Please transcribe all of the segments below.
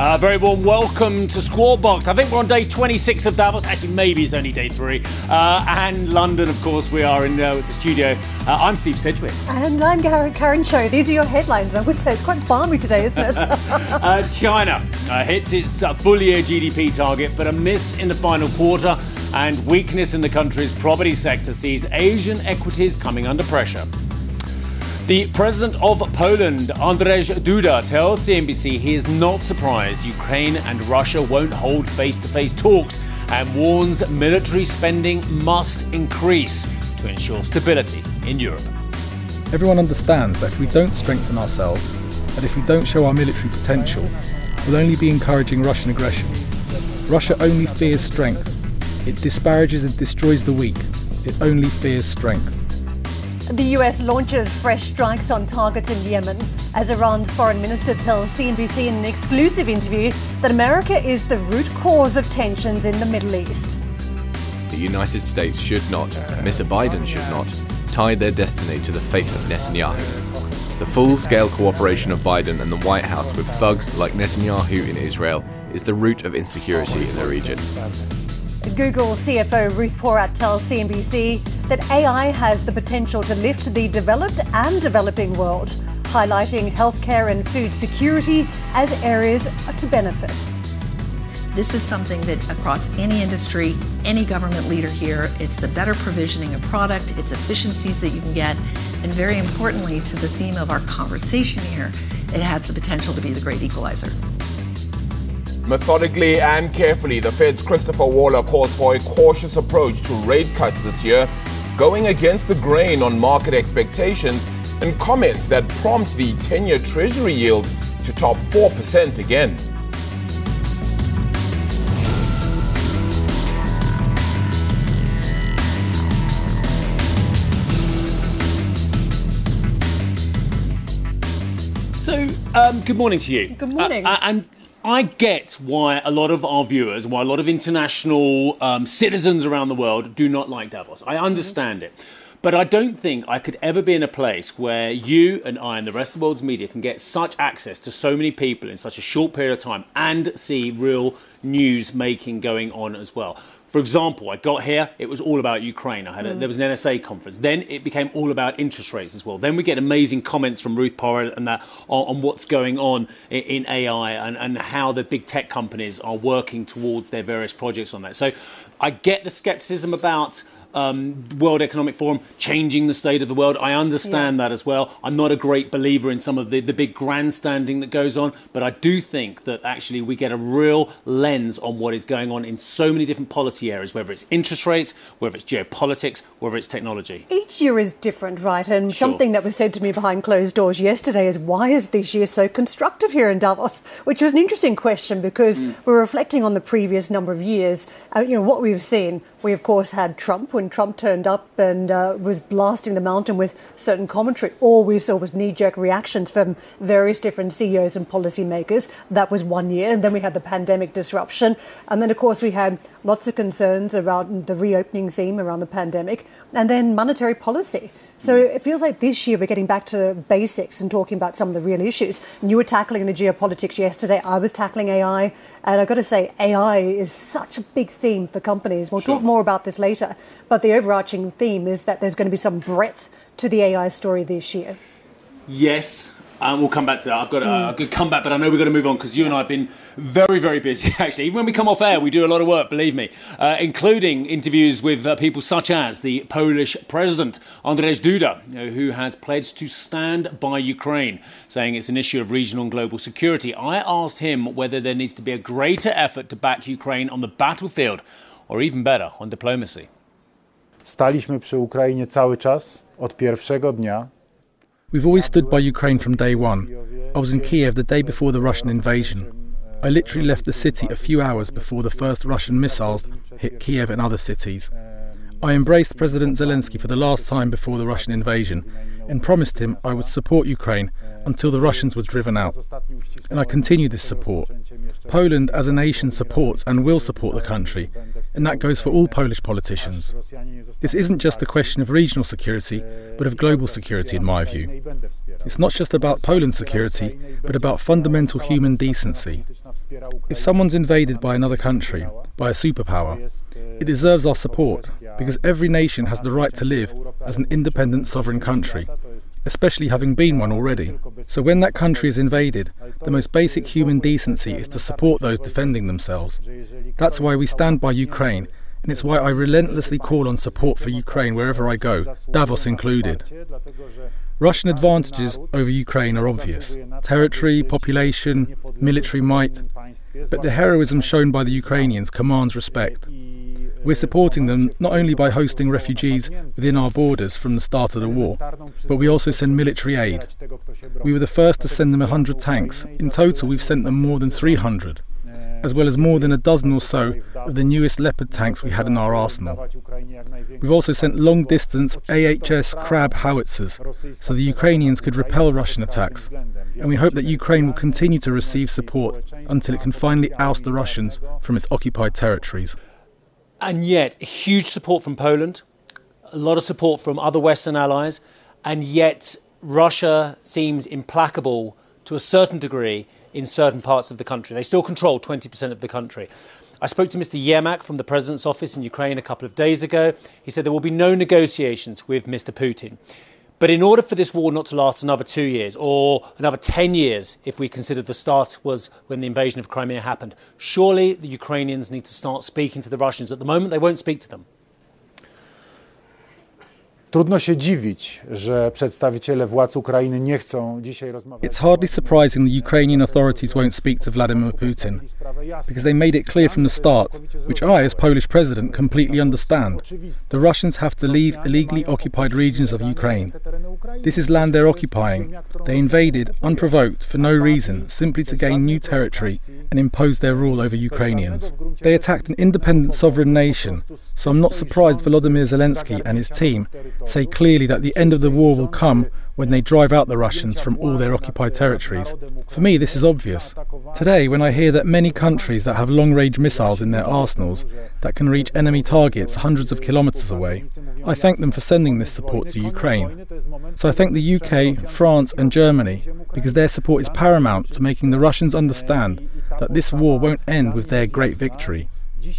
Uh, very warm welcome to Squawk Box. I think we're on day 26 of Davos. Actually, maybe it's only day three. Uh, and London, of course, we are in uh, the studio. Uh, I'm Steve Sedgwick. And I'm Karen, Karen Tso. These are your headlines. I would say it's quite balmy today, isn't it? Uh, China uh, hits its full year GDP target, but a miss in the final quarter. And weakness in the country's property sector sees Asian equities coming under pressure. The president of Poland, Andrzej Duda, tells CNBC he is not surprised Ukraine and Russia won't hold face to face talks and warns military spending must increase to ensure stability in Europe. Everyone understands that if we don't strengthen ourselves and if we don't show our military potential, we'll only be encouraging Russian aggression. Russia only fears strength. It disparages and destroys the weak. It only fears strength. The US launches fresh strikes on targets in Yemen as Iran's foreign minister tells CNBC in an exclusive interview that America is the root cause of tensions in the Middle East. The United States should not, Mr. Biden should not, tie their destiny to the fate of Netanyahu. The full scale cooperation of Biden and the White House with thugs like Netanyahu in Israel is the root of insecurity in the region. Google CFO Ruth Porat tells CNBC that AI has the potential to lift the developed and developing world, highlighting healthcare and food security as areas to benefit. This is something that across any industry, any government leader here, it's the better provisioning of product, it's efficiencies that you can get, and very importantly, to the theme of our conversation here, it has the potential to be the great equalizer. Methodically and carefully, the Fed's Christopher Waller calls for a cautious approach to rate cuts this year, going against the grain on market expectations and comments that prompt the 10 year Treasury yield to top 4% again. So, um, good morning to you. Good morning. Uh, and I get why a lot of our viewers, why a lot of international um, citizens around the world do not like Davos. I understand it. But I don't think I could ever be in a place where you and I and the rest of the world's media can get such access to so many people in such a short period of time and see real news making going on as well. For example, I got here, it was all about Ukraine. I had a, mm. there was an NSA conference. Then it became all about interest rates as well. Then we get amazing comments from Ruth Porat and that on, on what's going on in, in AI and, and how the big tech companies are working towards their various projects on that. So I get the skepticism about um, World Economic Forum changing the state of the world. I understand Yeah. that as well. I'm not a great believer in some of the, the big grandstanding that goes on, but I do think that actually we get a real lens on what is going on in so many different policy areas, whether it's interest rates, whether it's geopolitics, whether it's technology. Each year is different, right? And Sure. something that was said to me behind closed doors yesterday is why is this year so constructive here in Davos? Which was an interesting question because we're reflecting on the previous number of years. Uh, you know what we've seen. We of course had Trump when Trump turned up and uh, was blasting the mountain with certain commentary. All we saw was knee-jerk reactions from various different CEOs and policymakers. That was one year, and then we had the pandemic disruption, and then of course we had lots of concerns around the reopening theme around the pandemic, and then monetary policy. So it feels like this year we're getting back to basics and talking about some of the real issues. And you were tackling the geopolitics yesterday. I was tackling AI. And I've got to say, AI is such a big theme for companies. We'll talk more about this later. But the overarching theme is that there's going to be some breadth to the AI story this year. Yes. Um, we'll come back to that. I've got a, a good comeback, but I know we've got to move on because you and I have been very, very busy. Actually, even when we come off air, we do a lot of work. Believe me, uh, including interviews with uh, people such as the Polish president Andrzej Duda, you know, who has pledged to stand by Ukraine, saying it's an issue of regional and global security. I asked him whether there needs to be a greater effort to back Ukraine on the battlefield, or even better, on diplomacy. Staliśmy przy Ukrainie cały czas, od pierwszego dnia. We've always stood by Ukraine from day one. I was in Kiev the day before the Russian invasion. I literally left the city a few hours before the first Russian missiles hit Kiev and other cities. I embraced President Zelensky for the last time before the Russian invasion and promised him I would support Ukraine until the Russians were driven out. And I continue this support. Poland as a nation supports and will support the country, and that goes for all Polish politicians. This isn't just a question of regional security, but of global security, in my view. It's not just about Poland's security, but about fundamental human decency. If someone's invaded by another country, by a superpower, it deserves our support because every nation has the right to live as an independent sovereign country, especially having been one already. So when that country is invaded, the most basic human decency is to support those defending themselves. That's why we stand by Ukraine and it's why I relentlessly call on support for Ukraine wherever I go, Davos included. Russian advantages over Ukraine are obvious territory, population, military might, but the heroism shown by the Ukrainians commands respect. We're supporting them not only by hosting refugees within our borders from the start of the war, but we also send military aid. We were the first to send them 100 tanks. In total, we've sent them more than 300 as well as more than a dozen or so of the newest Leopard tanks we had in our arsenal. We've also sent long distance AHS Krab howitzers so the Ukrainians could repel Russian attacks, and we hope that Ukraine will continue to receive support until it can finally oust the Russians from its occupied territories. And yet, huge support from Poland, a lot of support from other Western allies, and yet Russia seems implacable to a certain degree in certain parts of the country. They still control 20% of the country. I spoke to Mr. Yermak from the President's office in Ukraine a couple of days ago. He said there will be no negotiations with Mr. Putin. But in order for this war not to last another two years or another 10 years, if we consider the start was when the invasion of Crimea happened, surely the Ukrainians need to start speaking to the Russians. At the moment, they won't speak to them. It's hardly surprising the Ukrainian authorities won't speak to Vladimir Putin, because they made it clear from the start, which I, as Polish president, completely understand. The Russians have to leave illegally occupied regions of Ukraine. This is land they're occupying. They invaded, unprovoked, for no reason, simply to gain new territory and impose their rule over Ukrainians. They attacked an independent sovereign nation, so I'm not surprised Volodymyr Zelensky and his team say clearly that the end of the war will come when they drive out the Russians from all their occupied territories. For me, this is obvious. Today, when I hear that many countries that have long range missiles in their arsenals that can reach enemy targets hundreds of kilometres away, I thank them for sending this support to Ukraine. So I thank the UK, France, and Germany because their support is paramount to making the Russians understand that this war won't end with their great victory.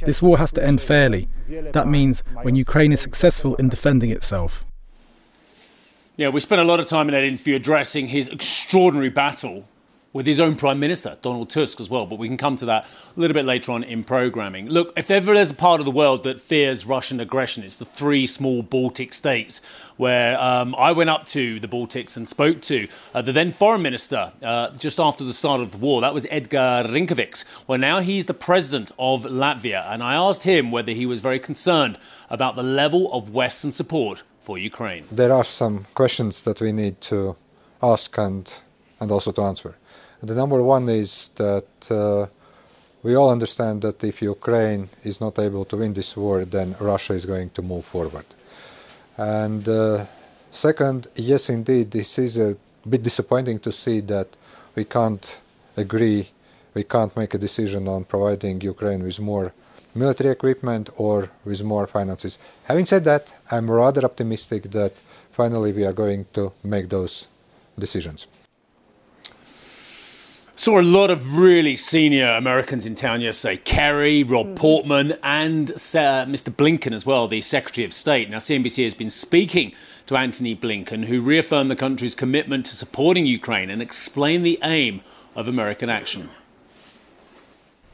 This war has to end fairly. That means when Ukraine is successful in defending itself. Yeah, we spent a lot of time in that interview addressing his extraordinary battle with his own Prime Minister, Donald Tusk, as well. But we can come to that a little bit later on in programming. Look, if ever there's a part of the world that fears Russian aggression, it's the three small Baltic states, where um, I went up to the Baltics and spoke to uh, the then Foreign Minister uh, just after the start of the war. That was Edgar Rinkevics. Well, now he's the President of Latvia. And I asked him whether he was very concerned about the level of Western support for Ukraine. There are some questions that we need to ask and, and also to answer. The number one is that uh, we all understand that if Ukraine is not able to win this war, then Russia is going to move forward. And uh, second, yes, indeed, this is a bit disappointing to see that we can't agree, we can't make a decision on providing Ukraine with more military equipment or with more finances. Having said that, I'm rather optimistic that finally we are going to make those decisions. Saw a lot of really senior Americans in town yesterday. Kerry, Rob mm-hmm. Portman, and uh, Mr. Blinken as well, the Secretary of State. Now, CNBC has been speaking to Antony Blinken, who reaffirmed the country's commitment to supporting Ukraine and explained the aim of American action.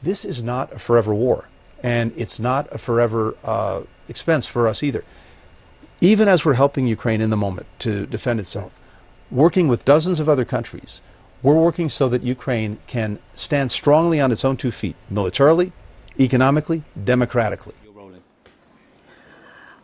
This is not a forever war, and it's not a forever uh, expense for us either. Even as we're helping Ukraine in the moment to defend itself, working with dozens of other countries we're working so that Ukraine can stand strongly on its own two feet, militarily, economically, democratically.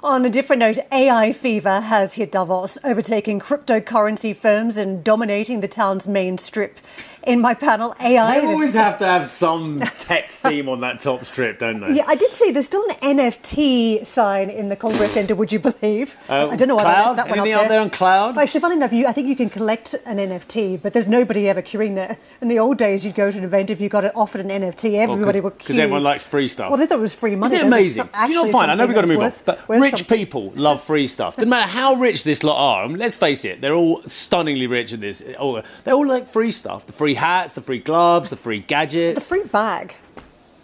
On a different note, AI fever has hit Davos, overtaking cryptocurrency firms and dominating the town's main strip. In my panel AI. They always have to have some tech theme on that top strip, don't they? Yeah, I did see there's still an NFT sign in the Congress Centre. Would you believe? Uh, I don't know why cloud? left that one up there. out there on cloud? Actually, funny enough, you, I think you can collect an NFT, but there's nobody ever queuing there. In the old days, you'd go to an event if you got it offered an NFT, everybody would queue. Because everyone likes free stuff. Well, they thought it was free money. Isn't it amazing? Do you not actually find? I know we've got to move on, but worth- worth rich something. people love free stuff. Doesn't matter how rich this lot are. I let's face it, they're all stunningly rich in this. They all like free stuff: the free hats, the free gloves, the free gadgets, The free bag.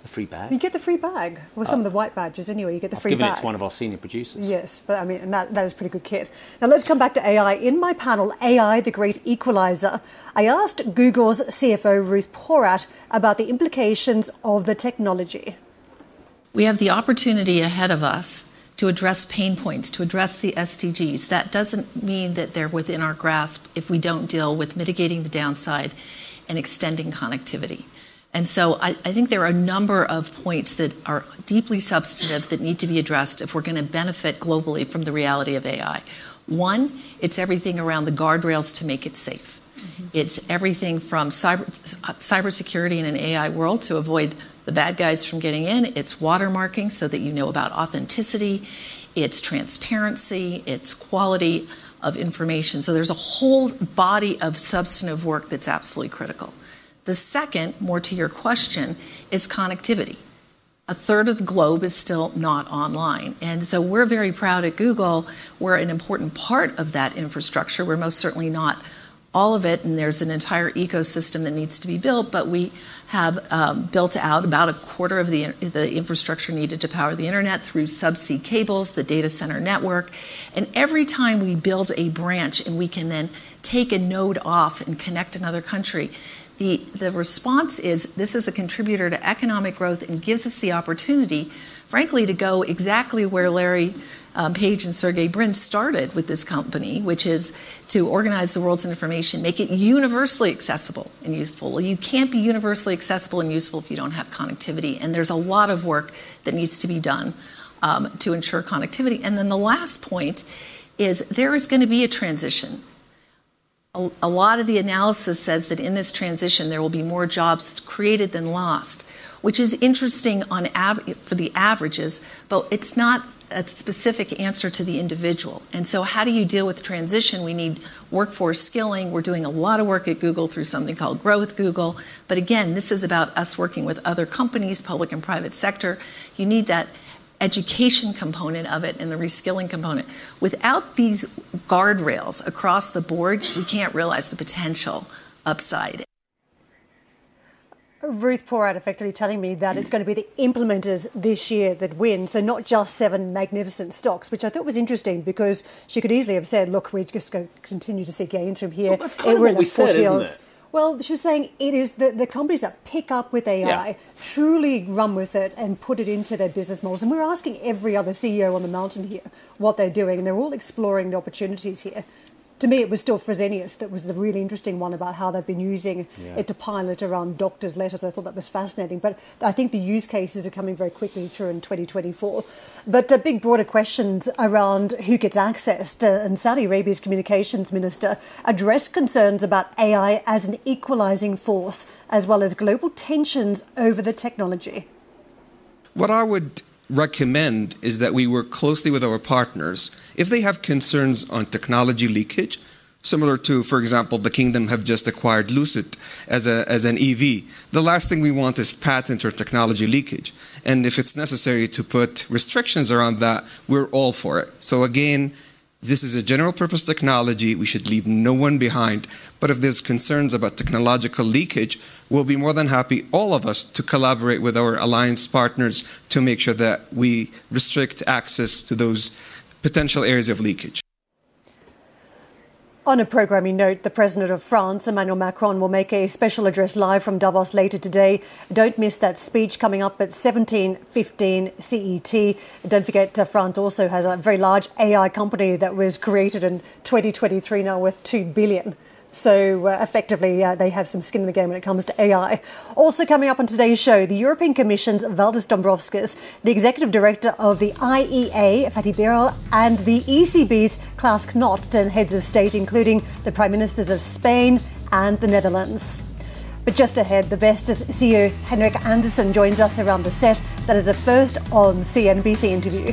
the free bag. You get the free bag. Well, some of the oh. white badges anyway. You get the I've free given bag. it to one of our senior producers. Yes, but I mean, and that, that is a pretty good kit. Now let's come back to AI. In my panel, AI, the great equalizer, I asked Google's CFO, Ruth Porat, about the implications of the technology. We have the opportunity ahead of us to address pain points, to address the SDGs. That doesn't mean that they're within our grasp if we don't deal with mitigating the downside and extending connectivity. And so I, I think there are a number of points that are deeply substantive that need to be addressed if we're going to benefit globally from the reality of AI. One, it's everything around the guardrails to make it safe. Mm-hmm. It's everything from cyber, cybersecurity in an AI world to avoid the bad guys from getting in. It's watermarking so that you know about authenticity. It's transparency. It's quality of information. So there's a whole body of substantive work that's absolutely critical. The second, more to your question, is connectivity. A third of the globe is still not online. And so we're very proud at Google. We're an important part of that infrastructure. We're most certainly not all of it, and there's an entire ecosystem that needs to be built, but we have um, built out about a quarter of the, the infrastructure needed to power the internet through subsea cables, the data center network. And every time we build a branch and we can then take a node off and connect another country, the, the response is this is a contributor to economic growth and gives us the opportunity, frankly, to go exactly where Larry um, Page and Sergey Brin started with this company, which is to organize the world's information, make it universally accessible and useful. Well, you can't be universally accessible and useful if you don't have connectivity, and there's a lot of work that needs to be done um, to ensure connectivity. And then the last point is there is going to be a transition a, a lot of the analysis says that in this transition there will be more jobs created than lost, which is interesting on av- for the averages, but it's not a specific answer to the individual. And so, how do you deal with transition? We need workforce skilling. We're doing a lot of work at Google through something called Grow with Google. But again, this is about us working with other companies, public and private sector. You need that education component of it and the reskilling component. Without these guardrails across the board, we can't realize the potential upside. Ruth Porat effectively telling me that it's going to be the implementers this year that win. So not just seven magnificent stocks, which I thought was interesting because she could easily have said, "Look, we're just going to continue to see gains from here." Well, that's kind of We're what in the we said, isn't foothills." it? Well, she was saying it is the, the companies that pick up with AI, Yeah. truly run with it and put it into their business models. And we're asking every other CEO on the mountain here what they're doing, and they're all exploring the opportunities here. To me, it was still Fresenius that was the really interesting one about how they've been using Yeah. it to pilot around doctors' letters. I thought that was fascinating. But I think the use cases are coming very quickly through in 2024. But uh, big, broader questions around who gets access. To, and Saudi Arabia's communications minister addressed concerns about AI as an equalizing force, as well as global tensions over the technology. What I would recommend is that we work closely with our partners. If they have concerns on technology leakage, similar to, for example, the Kingdom have just acquired Lucid as, a, as an EV, the last thing we want is patent or technology leakage. And if it's necessary to put restrictions around that, we're all for it. So again, this is a general purpose technology. We should leave no one behind. But if there's concerns about technological leakage, we'll be more than happy, all of us, to collaborate with our alliance partners to make sure that we restrict access to those potential areas of leakage. On a programming note, the President of France, Emmanuel Macron, will make a special address live from Davos later today. Don't miss that speech coming up at 17.15 CET. Don't forget, uh, France also has a very large AI company that was created in 2023 now worth 2 billion. So uh, effectively, uh, they have some skin in the game when it comes to AI. Also coming up on today's show, the European Commission's Valdis Dombrovskis, the Executive Director of the IEA, Fatih Birol, and the ECB's Klaas Knot, and heads of state, including the Prime Ministers of Spain and the Netherlands. But just ahead, the Vestas CEO Henrik Andersen joins us around the set. That is a first on CNBC interview.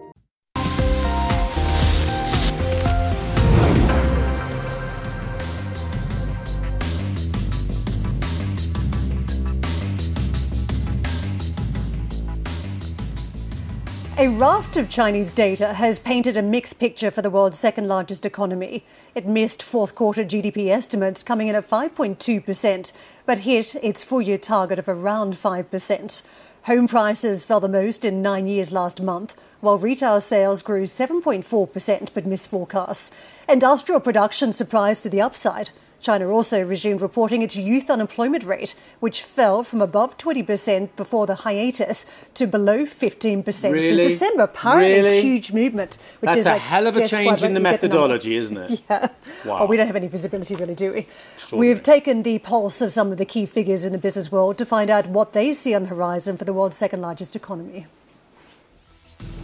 A raft of Chinese data has painted a mixed picture for the world's second largest economy. It missed fourth quarter GDP estimates coming in at 5.2%, but hit its full year target of around 5%. Home prices fell the most in nine years last month, while retail sales grew 7.4% but missed forecasts. Industrial production surprised to the upside. China also resumed reporting its youth unemployment rate, which fell from above 20% before the hiatus to below 15% Really? in December. Apparently, Really? a huge movement. Which That's is a like, hell of a change in the you get methodology, isn't it? Yeah. Wow. Well, we don't have any visibility, really, do we? Extraordinary. We've taken the pulse of some of the key figures in the business world to find out what they see on the horizon for the world's second largest economy.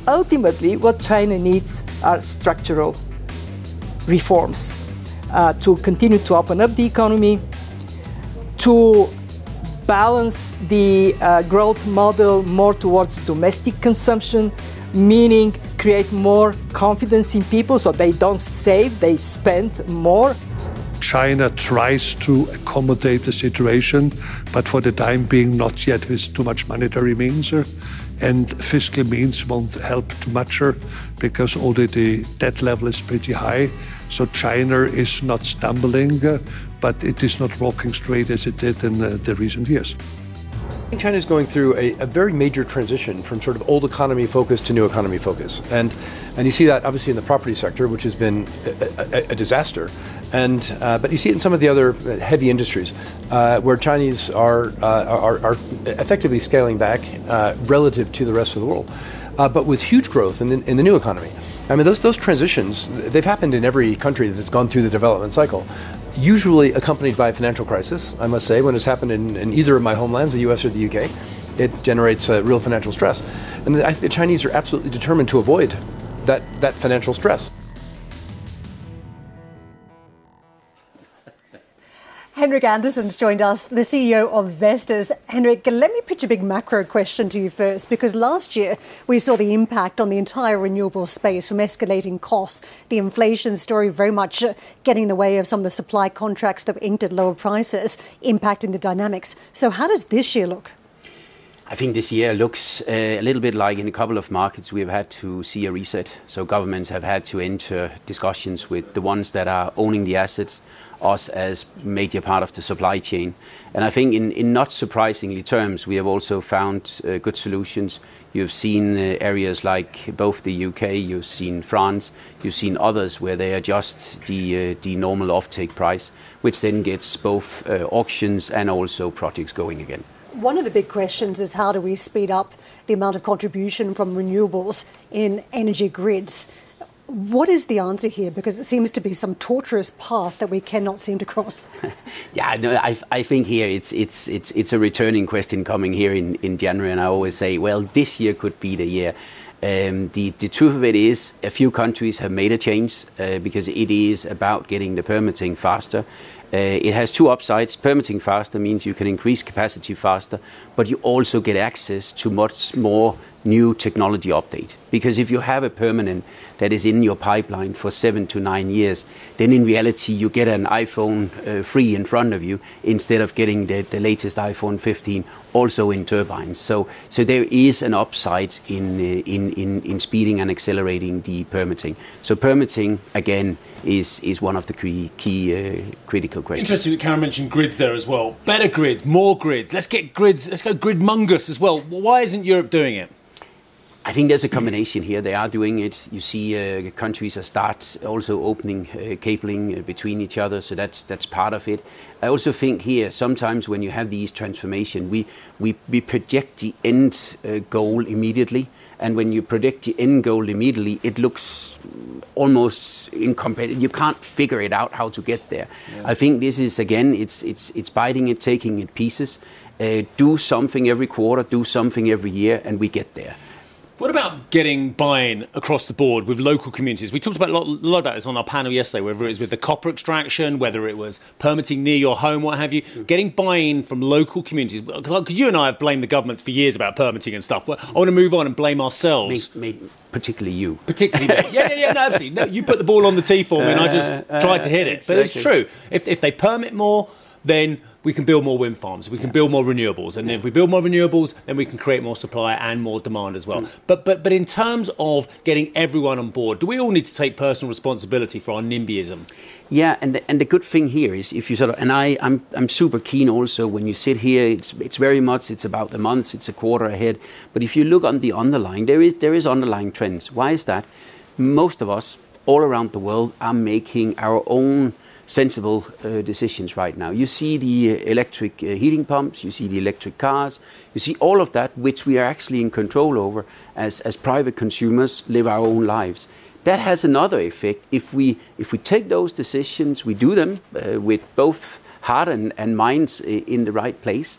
Ultimately, what China needs are structural reforms uh, to continue to open up the economy, to balance the uh, growth model more towards domestic consumption, meaning create more confidence in people so they don't save, they spend more. China tries to accommodate the situation, but for the time being, not yet with too much monetary means. uh, And fiscal means won't help too much uh, because already the debt level is pretty high. So China is not stumbling, uh, but it is not walking straight as it did in uh, the recent years. China is going through a, a very major transition from sort of old economy focus to new economy focus, and and you see that obviously in the property sector, which has been a, a, a disaster, and uh, but you see it in some of the other heavy industries uh, where Chinese are, uh, are are effectively scaling back uh, relative to the rest of the world, uh, but with huge growth in the, in the new economy. I mean, those those transitions they've happened in every country that's gone through the development cycle usually accompanied by a financial crisis, I must say, when it's happened in, in either of my homelands, the US or the UK, it generates uh, real financial stress. And I think the Chinese are absolutely determined to avoid that, that financial stress. Henrik Andersen's joined us, the CEO of Vestas. Henrik, let me pitch a big macro question to you first, because last year we saw the impact on the entire renewable space from escalating costs, the inflation story very much uh, getting in the way of some of the supply contracts that were inked at lower prices, impacting the dynamics. So, how does this year look? I think this year looks uh, a little bit like in a couple of markets we have had to see a reset. So governments have had to enter discussions with the ones that are owning the assets, us as major part of the supply chain. And I think in, not surprisingly terms, we have also found uh, good solutions. You've seen uh, areas like both the UK, you've seen France, you've seen others where they adjust the, uh, normal offtake price, which then gets both auctions and also projects going again. One of the big questions is how do we speed up the amount of contribution from renewables in energy grids? What is the answer here? Because it seems to be some torturous path that we cannot seem to cross. Yeah, no, I, I think here it's it's it's it's a returning question coming here in, in January, and I always say, well, this year could be the year. Um, the the truth of it is, a few countries have made a change uh, because it is about getting the permitting faster. Uh, it has two upsides. Permitting faster means you can increase capacity faster, but you also get access to much more new technology update. Because if you have a permanent that is in your pipeline for seven to nine years, then in reality you get an iPhone uh, free in front of you instead of getting the, latest iPhone 15 also in turbines. So, so there is an upside in, uh, in, in, in speeding and accelerating the permitting. So permitting, again, is one of the key, key uh, critical questions. Interesting that Karen mentioned grids there as well. Better grids, more grids. Let's get grids. Let's go gridmongous as well. Why isn't Europe doing it? I think there's a combination here. They are doing it. You see, uh, countries are start also opening uh, cabling uh, between each other, so that's that's part of it. I also think here sometimes when you have these transformation, we we, we project the end uh, goal immediately, and when you project the end goal immediately, it looks almost incompatible. You can't figure it out how to get there. Yeah. I think this is again, it's it's it's biting it, taking it pieces. Uh, do something every quarter, do something every year, and we get there. What about getting buy-in across the board with local communities? We talked about a lot, a lot, about this on our panel yesterday, whether it was with the copper extraction, whether it was permitting near your home, what have you. Getting buy-in from local communities, because you and I have blamed the governments for years about permitting and stuff. But I want to move on and blame ourselves. Me, me, particularly you. Particularly me. Yeah, yeah, yeah, no, absolutely. No, you put the ball on the tee for me, and I just Uh, tried to hit it. But it's true. If if they permit more, then we can build more wind farms. We can build more renewables, and if we build more renewables, then we can create more supply and more demand as well. Mm. But but but in terms of getting everyone on board, do we all need to take personal responsibility for our NIMBYism? Yeah, and the, and the good thing here is if you sort of and I I'm I'm super keen also when you sit here it's it's very much it's about the month it's a quarter ahead but if you look on the underlying there is there is underlying trends why is that most of us all around the world are making our own sensible uh, decisions right now you see the uh, electric uh, heating pumps you see the electric cars you see all of that which we are actually in control over as private consumers live our own lives that has another effect. If we if we take those decisions, we do them with both heart and minds in the right place.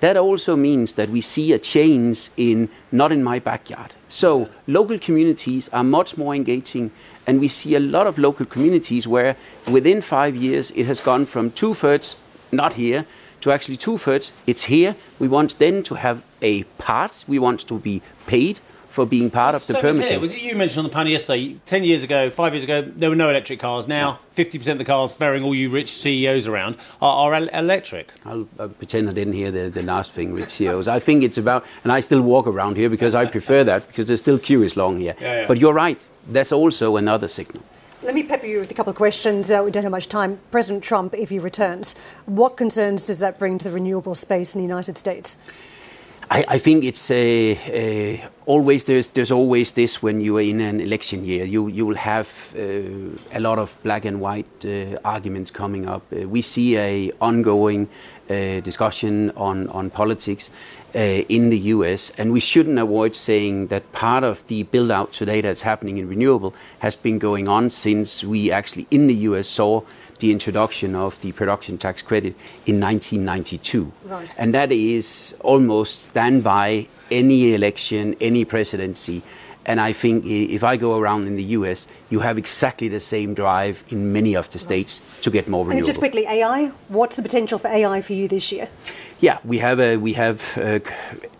That also means that we see a change in not in my backyard. So local communities are much more engaging, and we see a lot of local communities where within five years it has gone from two thirds not here to actually two thirds it's here. We want then to have a part. We want to be paid for being part of the So was permitting. here, was it you mentioned on the panel yesterday? Ten years ago, five years ago, there were no electric cars. Now, fifty percent of the cars bearing all you rich CEOs around are, are electric. I'll, I'll pretend I didn't hear the, the last thing with CEOs. I think it's about, and I still walk around here because I prefer that because there's still queue is long here. Yeah, yeah. But you're right. That's also another signal. Let me pepper you with a couple of questions. Uh, we don't have much time. President Trump, if he returns, what concerns does that bring to the renewable space in the United States? I, think it's uh, uh, always there's there's always this when you are in an election year. You you will have uh, a lot of black and white uh, arguments coming up. Uh, we see a ongoing uh, discussion on on politics. In the US, and we shouldn't avoid saying that part of the build out today that's happening in renewable has been going on since we actually in the US saw the introduction of the production tax credit in 1992. Right. And that is almost stand by any election, any presidency. And I think if I go around in the US, you have exactly the same drive in many of the states to get more renewable. And just quickly, AI. What's the potential for AI for you this year? Yeah, we have a, we have uh,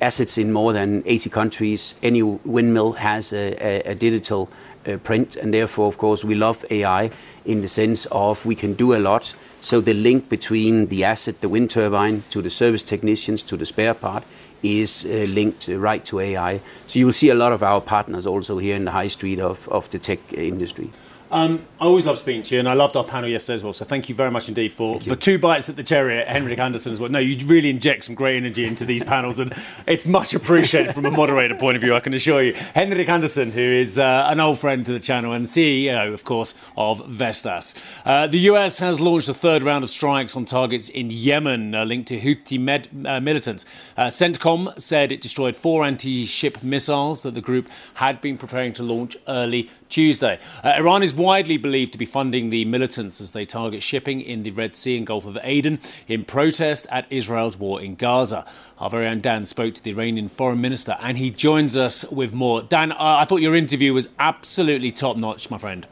assets in more than 80 countries. Any windmill has a, a, a digital uh, print, and therefore, of course, we love AI in the sense of we can do a lot. So the link between the asset, the wind turbine, to the service technicians, to the spare part, is uh, linked uh, right to AI. So you will see a lot of our partners also here in the high street of, of the tech industry. Um, I always love speaking to you, and I loved our panel yesterday as well. So thank you very much indeed for, for two bites at the cherry at Henrik Andersen as well. No, you really inject some great energy into these panels, and it's much appreciated from a moderator point of view. I can assure you. Henrik Andersen, who is uh, an old friend to the channel and CEO, of course, of Vestas. Uh, the US has launched a third round of strikes on targets in Yemen, uh, linked to Houthi med, uh, militants. Uh, CENTCOM said it destroyed four anti-ship missiles that the group had been preparing to launch early Tuesday. Uh, Iran is widely believed to be funding the militants as they target shipping in the Red Sea and Gulf of Aden in protest at Israel's war in Gaza. Our very own Dan spoke to the Iranian foreign minister and he joins us with more. Dan, uh, I thought your interview was absolutely top notch, my friend.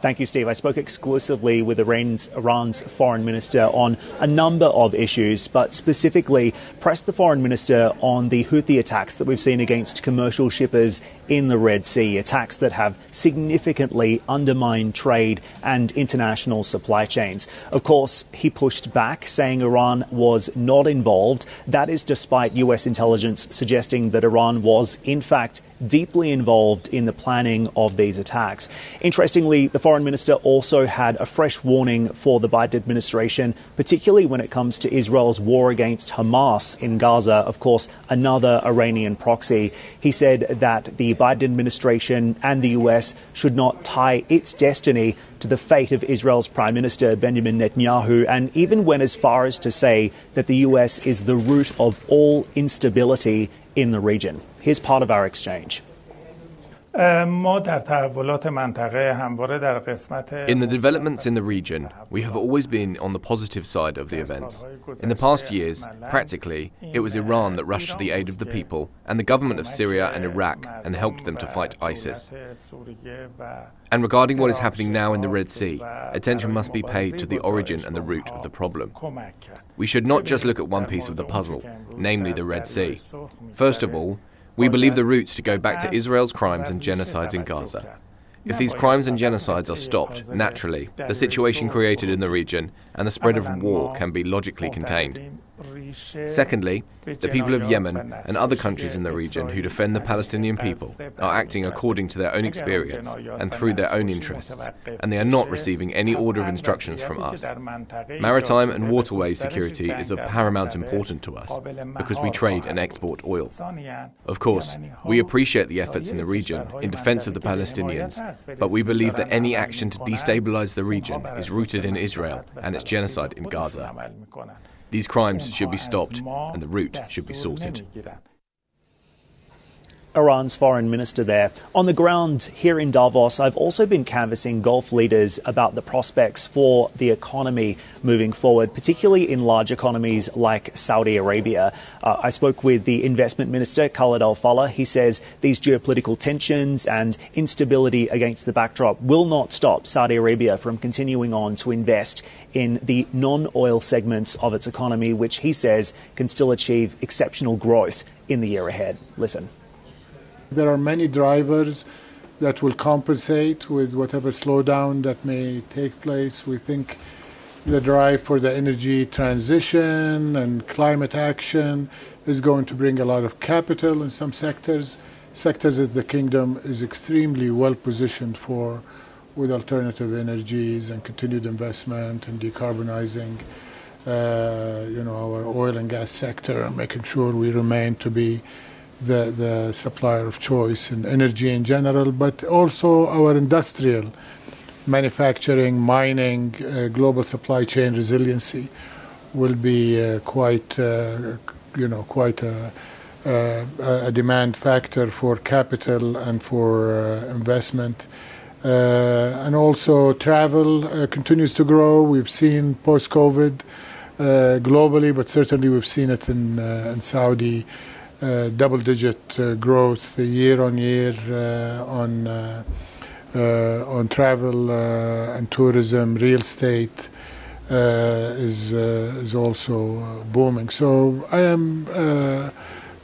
Thank you, Steve. I spoke exclusively with Iran's, Iran's foreign minister on a number of issues, but specifically pressed the foreign minister on the Houthi attacks that we've seen against commercial shippers in the Red Sea, attacks that have significantly undermined trade and international supply chains. Of course, he pushed back, saying Iran was not involved. That is despite US intelligence suggesting that Iran was, in fact, deeply involved in the planning of these attacks. Interestingly, the foreign minister also had a fresh warning for the Biden administration, particularly when it comes to Israel's war against Hamas in Gaza, of course, another Iranian proxy. He said that the Biden administration and the US should not tie its destiny to the fate of Israel's Prime Minister Benjamin Netanyahu, and even went as far as to say that the US is the root of all instability in the region. Here's part of our exchange. In the developments in the region, we have always been on the positive side of the events. In the past years, practically, it was Iran that rushed to the aid of the people and the government of Syria and Iraq and helped them to fight ISIS. And regarding what is happening now in the Red Sea, attention must be paid to the origin and the root of the problem. We should not just look at one piece of the puzzle, namely the Red Sea. First of all, we believe the roots to go back to Israel's crimes and genocides in Gaza. If these crimes and genocides are stopped, naturally, the situation created in the region and the spread of war can be logically contained. Secondly, the people of Yemen and other countries in the region who defend the Palestinian people are acting according to their own experience and through their own interests, and they are not receiving any order of instructions from us. Maritime and waterway security is of paramount importance to us because we trade and export oil. Of course, we appreciate the efforts in the region in defense of the Palestinians, but we believe that any action to destabilize the region is rooted in Israel and its genocide in Gaza. These crimes should be stopped and the root should be sorted. Iran's foreign minister there. On the ground here in Davos, I've also been canvassing Gulf leaders about the prospects for the economy moving forward, particularly in large economies like Saudi Arabia. Uh, I spoke with the investment minister, Khalid Al Faleh. He says these geopolitical tensions and instability against the backdrop will not stop Saudi Arabia from continuing on to invest in the non oil segments of its economy, which he says can still achieve exceptional growth in the year ahead. Listen. There are many drivers that will compensate with whatever slowdown that may take place. We think the drive for the energy transition and climate action is going to bring a lot of capital in some sectors, sectors that the kingdom is extremely well positioned for with alternative energies and continued investment and decarbonizing uh, you know our oil and gas sector and making sure we remain to be the, the supplier of choice in energy in general, but also our industrial manufacturing, mining, uh, global supply chain resiliency will be uh, quite, uh, you know, quite a, a, a, demand factor for capital and for investment. And also travel continues to grow. We've seen post-COVID globally, but certainly we've seen it in, in Saudi double-digit uh, growth year on year uh, on travel and tourism, real estate is also booming. So I am.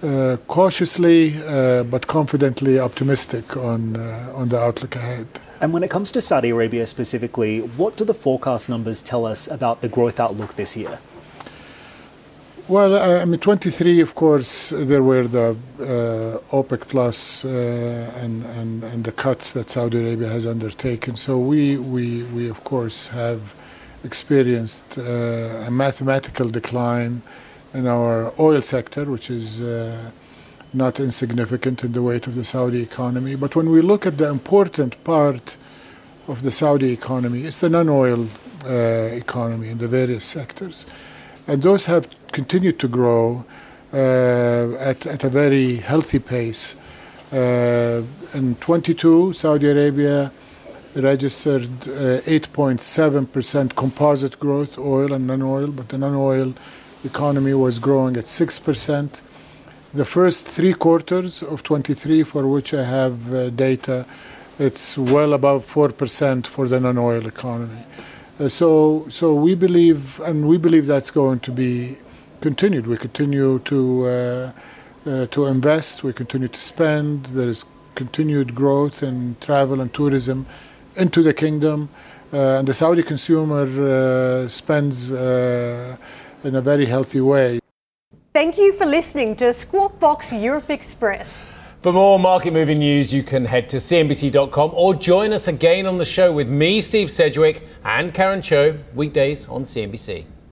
Uh, cautiously uh, but confidently optimistic on uh, on the outlook ahead. And when it comes to Saudi Arabia specifically, what do the forecast numbers tell us about the growth outlook this year? Well, I mean, 23, of course, there were the uh, OPEC Plus uh, and, and, and the cuts that Saudi Arabia has undertaken. So we, we, we of course, have experienced uh, a mathematical decline in our oil sector, which is uh, not insignificant in the weight of the Saudi economy. But when we look at the important part of the Saudi economy, it's the non oil uh, economy in the various sectors. And those have continued to grow uh, at, at a very healthy pace. Uh, in 22, Saudi Arabia registered 8.7% uh, composite growth, oil and non oil, but the non oil economy was growing at 6%. The first three quarters of 23, for which I have data, it's well above 4% for the non oil economy. So, so we believe, and we believe that's going to be continued. We continue to uh, uh, to invest. We continue to spend. There is continued growth in travel and tourism into the kingdom, uh, and the Saudi consumer uh, spends uh, in a very healthy way. Thank you for listening to Squawk Box Europe Express. For more market moving news, you can head to CNBC.com or join us again on the show with me, Steve Sedgwick, and Karen Tso, weekdays on CNBC.